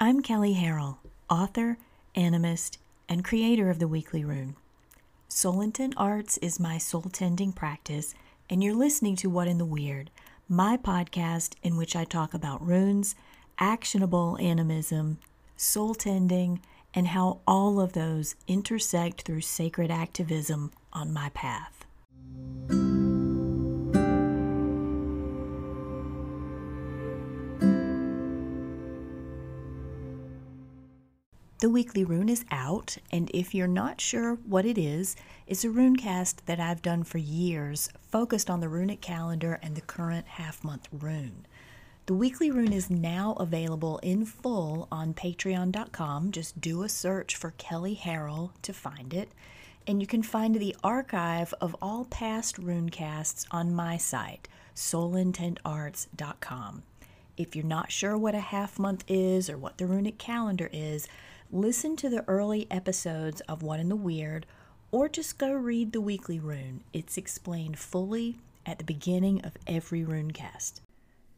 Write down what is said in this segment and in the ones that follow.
I'm Kelley Harrell, author, animist, and creator of the Weekly Rune. Soul Intent Arts is my soul tending practice, and you're listening to What in the Weird, my podcast in which I talk about runes, actionable animism, soul tending, and how all of those intersect through sacred activism on my path. The weekly rune is out, and if you're not sure what it is, it's a rune cast that I've done for years, focused on the runic calendar and the current half month rune. The weekly rune is now available in full on patreon.com. Just do a search for Kelley Harrell to find it. And you can find the archive of all past rune casts on my site, soulintentarts.com. If you're not sure what a half month is or what the runic calendar is, listen to the early episodes of What in the Weird, or just go read the weekly rune. It's explained fully at the beginning of every runecast.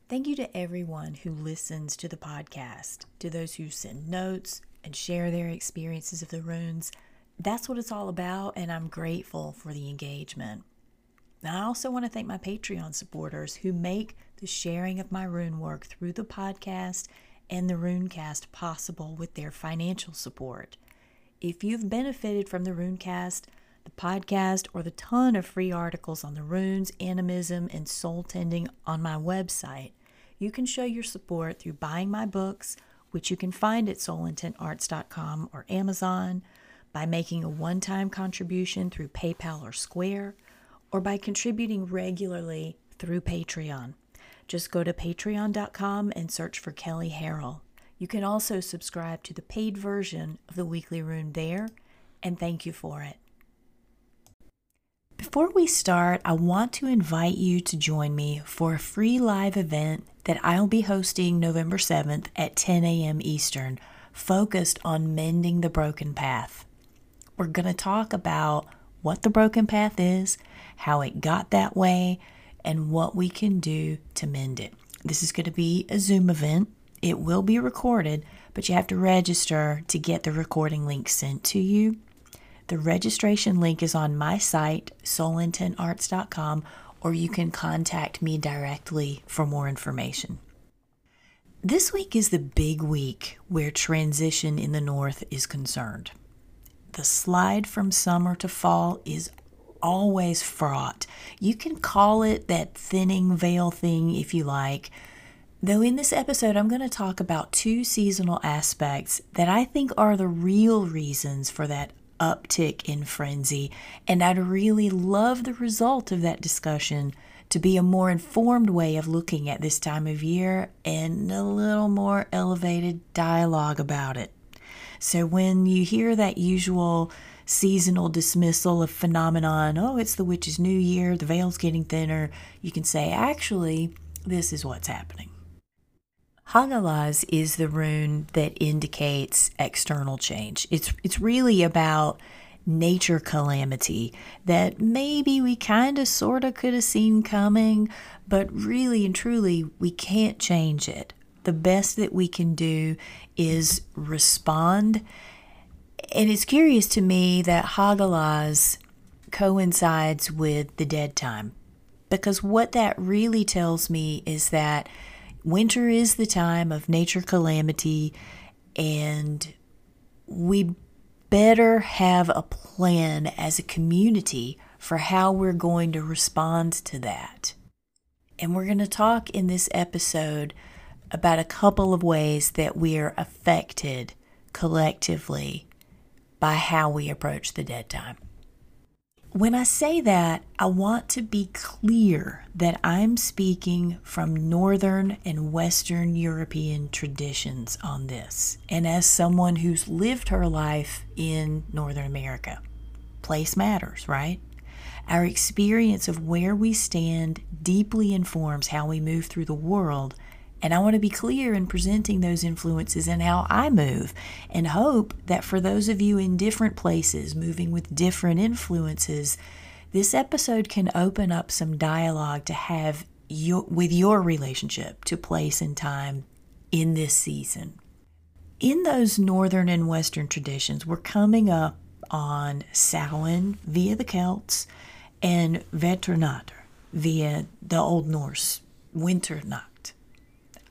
Thank you to everyone who listens to the podcast, to those who send notes and share their experiences of the runes. That's what it's all about, and I'm grateful for the engagement. And I also want to thank my Patreon supporters who make the sharing of my rune work through the podcast and the Runecast possible with their financial support. If you've benefited from the Runecast, the podcast, or the ton of free articles on the runes, animism, and soul tending on my website, you can show your support through buying my books, which you can find at soulintentarts.com or Amazon, by making a one time contribution through PayPal or Square, or by contributing regularly through Patreon. Just go to patreon.com and search for Kelley Harrell. You can also subscribe to the paid version of the Weekly Rune there, and thank you for it. Before we start, I want to invite you to join me for a free live event that I'll be hosting November 7th at 10 a.m. Eastern, focused on mending the broken path. We're going to talk about what the broken path is, how it got that way, and what we can do to mend it. This is going to be a Zoom event. It will be recorded, but you have to register to get the recording link sent to you. The registration link is on my site, soulintentarts.com, or you can contact me directly for more information. This week is the big week where transition in the North is concerned. The slide from summer to fall is always fraught. You can call it that thinning veil thing if you like. Though in this episode, I'm going to talk about two seasonal aspects that I think are the real reasons for that uptick in frenzy, and I'd really love the result of that discussion to be a more informed way of looking at this time of year and a little more elevated dialogue about it. So when you hear that usual seasonal dismissal of phenomenon, oh, it's the witch's new year, the veil's getting thinner, you can say, actually, this is what's happening. Hagalaz is the rune that indicates external change. It's it's really about nature calamity that maybe we kind of sort of could have seen coming, but really and truly we can't change it. The best that we can do is respond and it's curious to me that Hagalaz coincides with the dead time because what that really tells me is that winter is the time of nature calamity and we better have a plan as a community for how we're going to respond to that. And we're going to talk in this episode about a couple of ways that we are affected collectively by how we approach the dead time. When I say that, I want to be clear that I'm speaking from Northern and Western European traditions on this, and as someone who's lived her life in Northern America. Place matters, right? Our experience of where we stand deeply informs how we move through the world and I want to be clear in presenting those influences and how I move, and hope that for those of you in different places, moving with different influences, this episode can open up some dialogue to have your, with your relationship to place and time in this season. In those northern and western traditions, we're coming up on Samhain via the Celts and Veturnatur via the Old Norse Winternacht.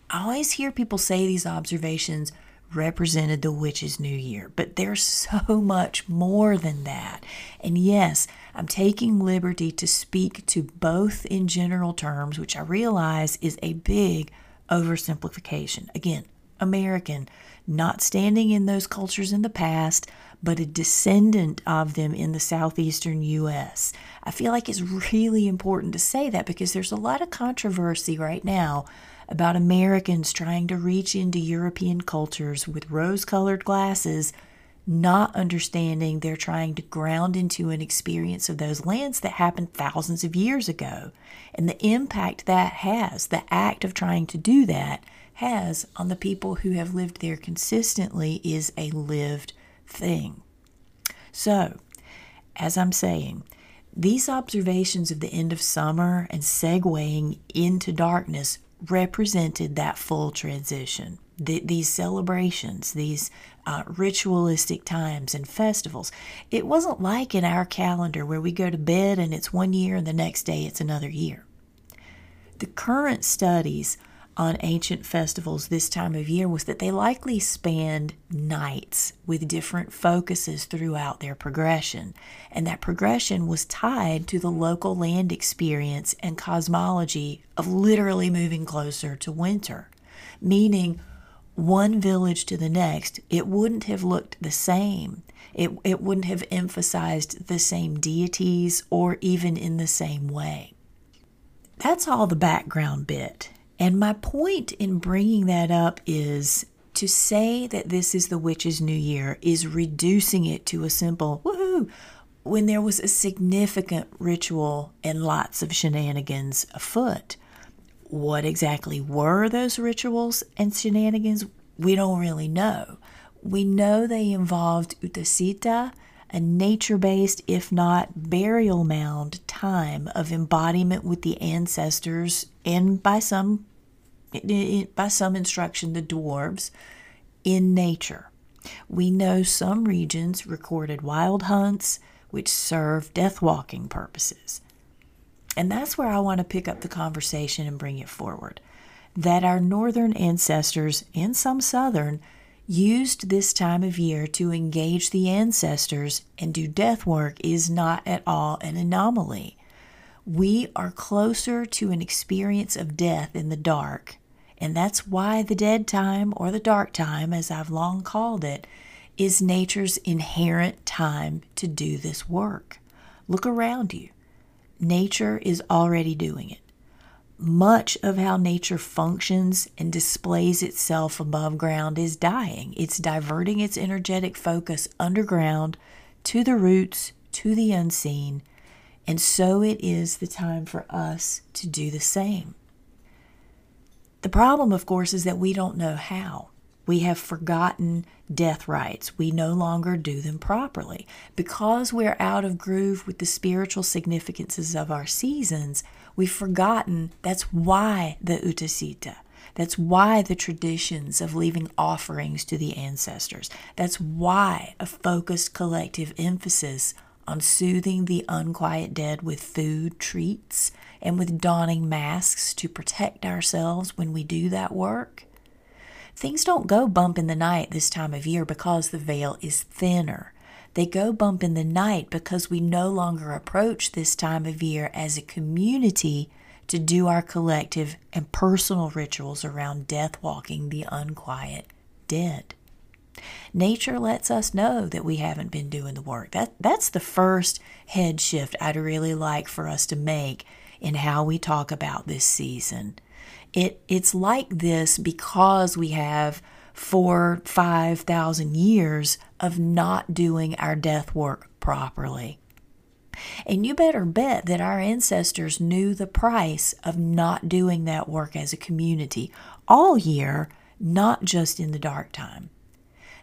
I always hear people say these observations represented the witch's new year, but there's so much more than that. And yes, I'm taking liberty to speak to both in general terms, which I realize is a big oversimplification. Again, American, not standing in those cultures in the past, but a descendant of them in the southeastern U.S. I feel like it's really important to say that because there's a lot of controversy right now about Americans trying to reach into European cultures with rose colored glasses, not understanding they're trying to ground into an experience of those lands that happened thousands of years ago. And the impact that has, the act of trying to do that, has on the people who have lived there consistently is a lived thing. So, as I'm saying, these observations of the end of summer and segueing into darkness represented that full transition. The, these celebrations, these uh, ritualistic times and festivals. It wasn't like in our calendar where we go to bed and it's one year and the next day it's another year. The current studies on ancient festivals this time of year was that they likely spanned nights with different focuses throughout their progression. And that progression was tied to the local land experience and cosmology of literally moving closer to winter, meaning one village to the next, it wouldn't have looked the same. It, it wouldn't have emphasized the same deities or even in the same way. That's all the background bit. And my point in bringing that up is to say that this is the witch's new year is reducing it to a simple woohoo when there was a significant ritual and lots of shenanigans afoot. What exactly were those rituals and shenanigans? We don't really know. We know they involved Utiseta, a nature based, if not burial mound, time of embodiment with the ancestors and by some by some instruction the dwarves in nature. We know some regions recorded wild hunts which serve death walking purposes. And that's where I want to pick up the conversation and bring it forward. That our northern ancestors and some southern used this time of year to engage the ancestors and do death work is not at all an anomaly. We are closer to an experience of death in the dark and that's why the dead time, or the dark time, as I've long called it, is nature's inherent time to do this work. Look around you. Nature is already doing it. Much of how nature functions and displays itself above ground is dying. It's diverting its energetic focus underground to the roots, to the unseen, and so it is the time for us to do the same. The problem, of course, is that we don't know how. We have forgotten death rites. We no longer do them properly. Because we're out of groove with the spiritual significances of our seasons, we've forgotten that's why the Utiseta. That's why the traditions of leaving offerings to the ancestors. That's why a focused collective emphasis on soothing the unquiet dead with food, treats, and with donning masks to protect ourselves when we do that work. Things don't go bump in the night this time of year because the veil is thinner. They go bump in the night because we no longer approach this time of year as a community to do our collective and personal rituals around death walking the unquiet dead. Nature lets us know that we haven't been doing the work. That that's the first head shift I'd really like for us to make in how we talk about this season. It, it's like this because we have four, five thousand years of not doing our death work properly. And you better bet that our ancestors knew the price of not doing that work as a community all year, not just in the dark time.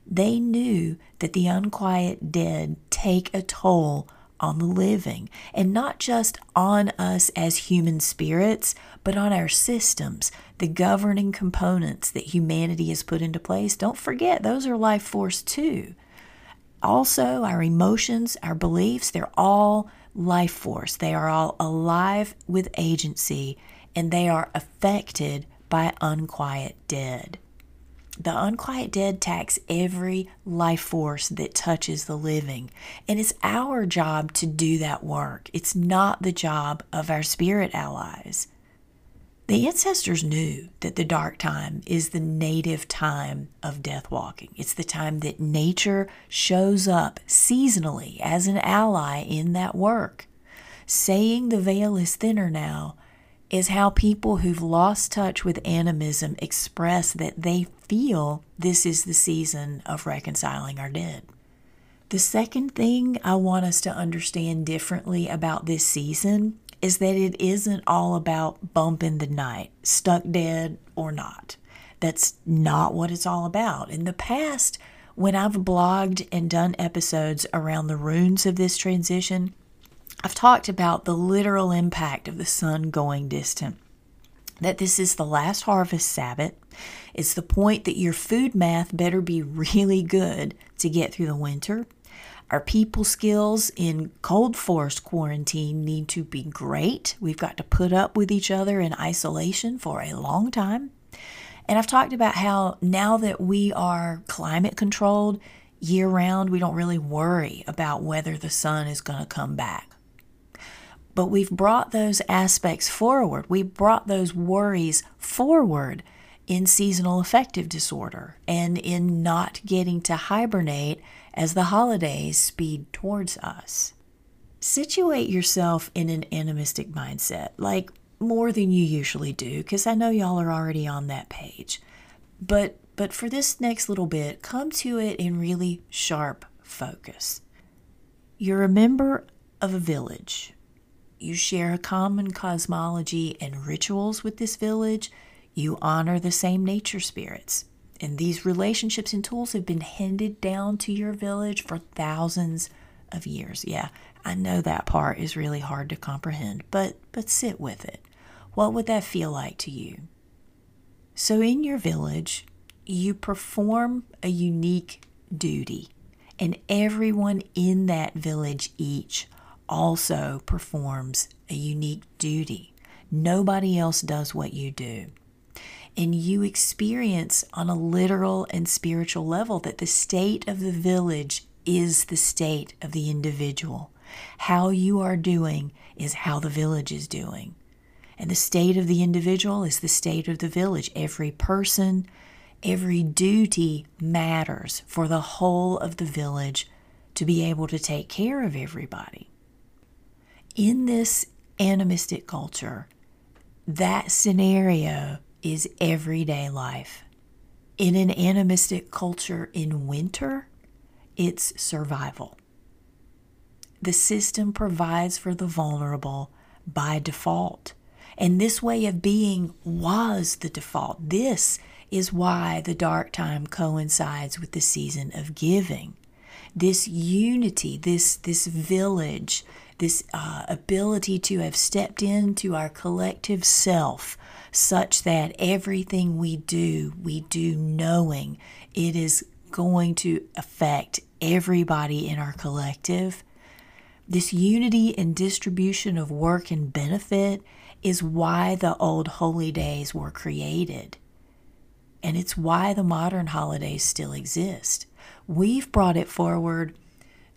They knew that the unquiet dead take a toll on the living, and not just on us as human spirits, but on our systems, the governing components that humanity has put into place. Don't forget, those are life force too. Also, our emotions, our beliefs, they're all life force. They are all alive with agency and they are affected by unquiet dead. The unquiet dead tax every life force that touches the living, and it's our job to do that work. It's not the job of our spirit allies. The ancestors knew that the dark time is the native time of death walking. It's the time that nature shows up seasonally as an ally in that work. Saying the veil is thinner now is how people who've lost touch with animism express that they feel this is the season of reconciling our dead. The second thing I want us to understand differently about this season is that it isn't all about bumping the night, stuck dead or not. That's not what it's all about. In the past, when I've blogged and done episodes around the runes of this transition, I've talked about the literal impact of the sun going distant. That this is the last harvest Sabbath. It's the point that your food math better be really good to get through the winter. Our people skills in cold forest quarantine need to be great. We've got to put up with each other in isolation for a long time. And I've talked about how now that we are climate controlled year round, we don't really worry about whether the sun is going to come back. But we've brought those aspects forward. We brought those worries forward in seasonal affective disorder and in not getting to hibernate as the holidays speed towards us. Situate yourself in an animistic mindset, like more than you usually do, because I know y'all are already on that page. But but for this next little bit, come to it in really sharp focus. You're a member of a village. You share a common cosmology and rituals with this village. You honor the same nature spirits. And these relationships and tools have been handed down to your village for thousands of years. Yeah, I know that part is really hard to comprehend, but but sit with it. What would that feel like to you? So in your village, you perform a unique duty, and everyone in that village each also performs a unique duty. Nobody else does what you do and you experience on a literal and spiritual level that the state of the village is the state of the individual. How you are doing is how the village is doing. And the state of the individual is the state of the village. Every person, every duty matters for the whole of the village to be able to take care of everybody. In this animistic culture, that scenario is everyday life. In an animistic culture in winter, it's survival. The system provides for the vulnerable by default. And this way of being was the default. This is why the dark time coincides with the season of giving. This unity, this, this village, this uh, ability to have stepped into our collective self such that everything we do, we do knowing it is going to affect everybody in our collective. This unity and distribution of work and benefit is why the old holy days were created. And it's why the modern holidays still exist. We've brought it forward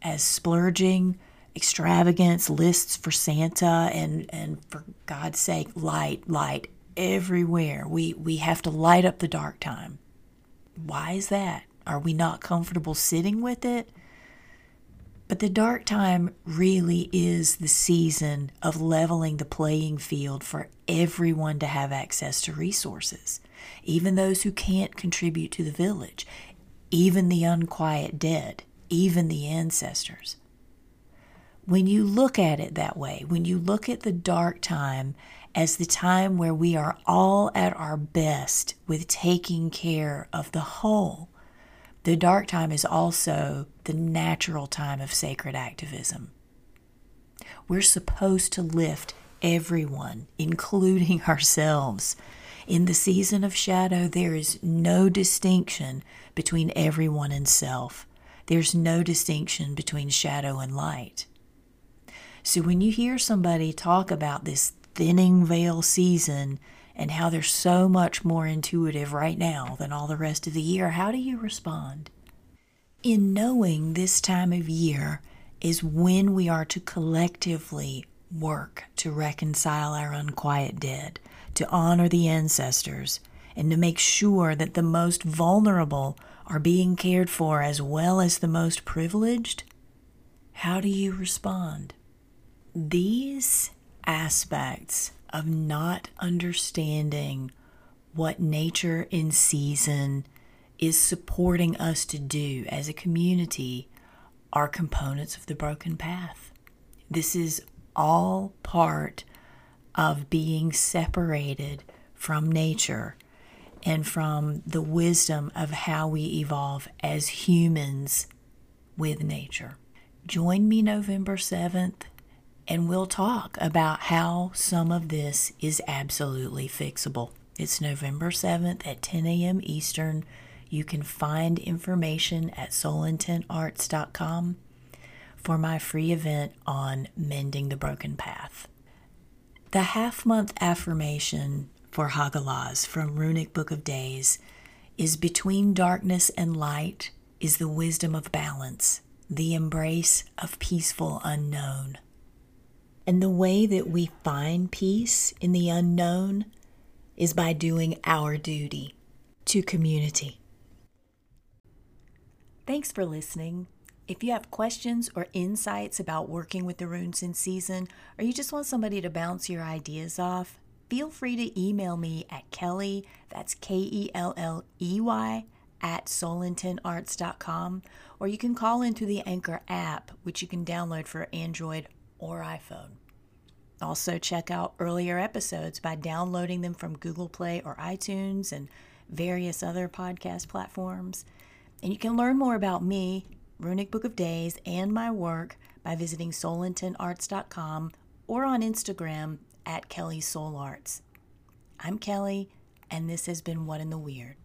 as splurging, extravagance, lists for Santa, and, and for God's sake, light, light, everywhere. We, we have to light up the dark time. Why is that? Are we not comfortable sitting with it? But the dark time really is the season of leveling the playing field for everyone to have access to resources, even those who can't contribute to the village, even the unquiet dead, even the ancestors. When you look at it that way, when you look at the dark time as the time where we are all at our best with taking care of the whole. The dark time is also the natural time of sacred activism. We're supposed to lift everyone, including ourselves. In the season of shadow, there is no distinction between everyone and self. There's no distinction between shadow and light. So when you hear somebody talk about this thinning veil season and how they're so much more intuitive right now than all the rest of the year, how do you respond? In knowing this time of year is when we are to collectively work to reconcile our unquiet dead, to honor the ancestors, and to make sure that the most vulnerable are being cared for as well as the most privileged, how do you respond? These aspects of not understanding what nature in season is supporting us to do as a community are components of the broken path. This is all part of being separated from nature and from the wisdom of how we evolve as humans with nature. Join me November 7th and we'll talk about how some of this is absolutely fixable. It's November 7th at 10 a.m. Eastern. You can find information at soulintentarts.com for my free event on mending the broken path. The half month affirmation for Hagalaz from Runic Book of Days is between darkness and light is the wisdom of balance, the embrace of peaceful unknown. And the way that we find peace in the unknown is by doing our duty to community. Thanks for listening. If you have questions or insights about working with the runes in season, or you just want somebody to bounce your ideas off, feel free to email me at Kelley, that's K E L L E Y, at soulintentarts.com, or you can call into the Anchor app, which you can download for Android or iPhone. Also, check out earlier episodes by downloading them from Google Play or iTunes and various other podcast platforms. And you can learn more about me, Runic Book of Days, and my work by visiting soulintentarts.com or on Instagram at Kelley Soul Arts. I'm Kelley, and this has been What in the Weird.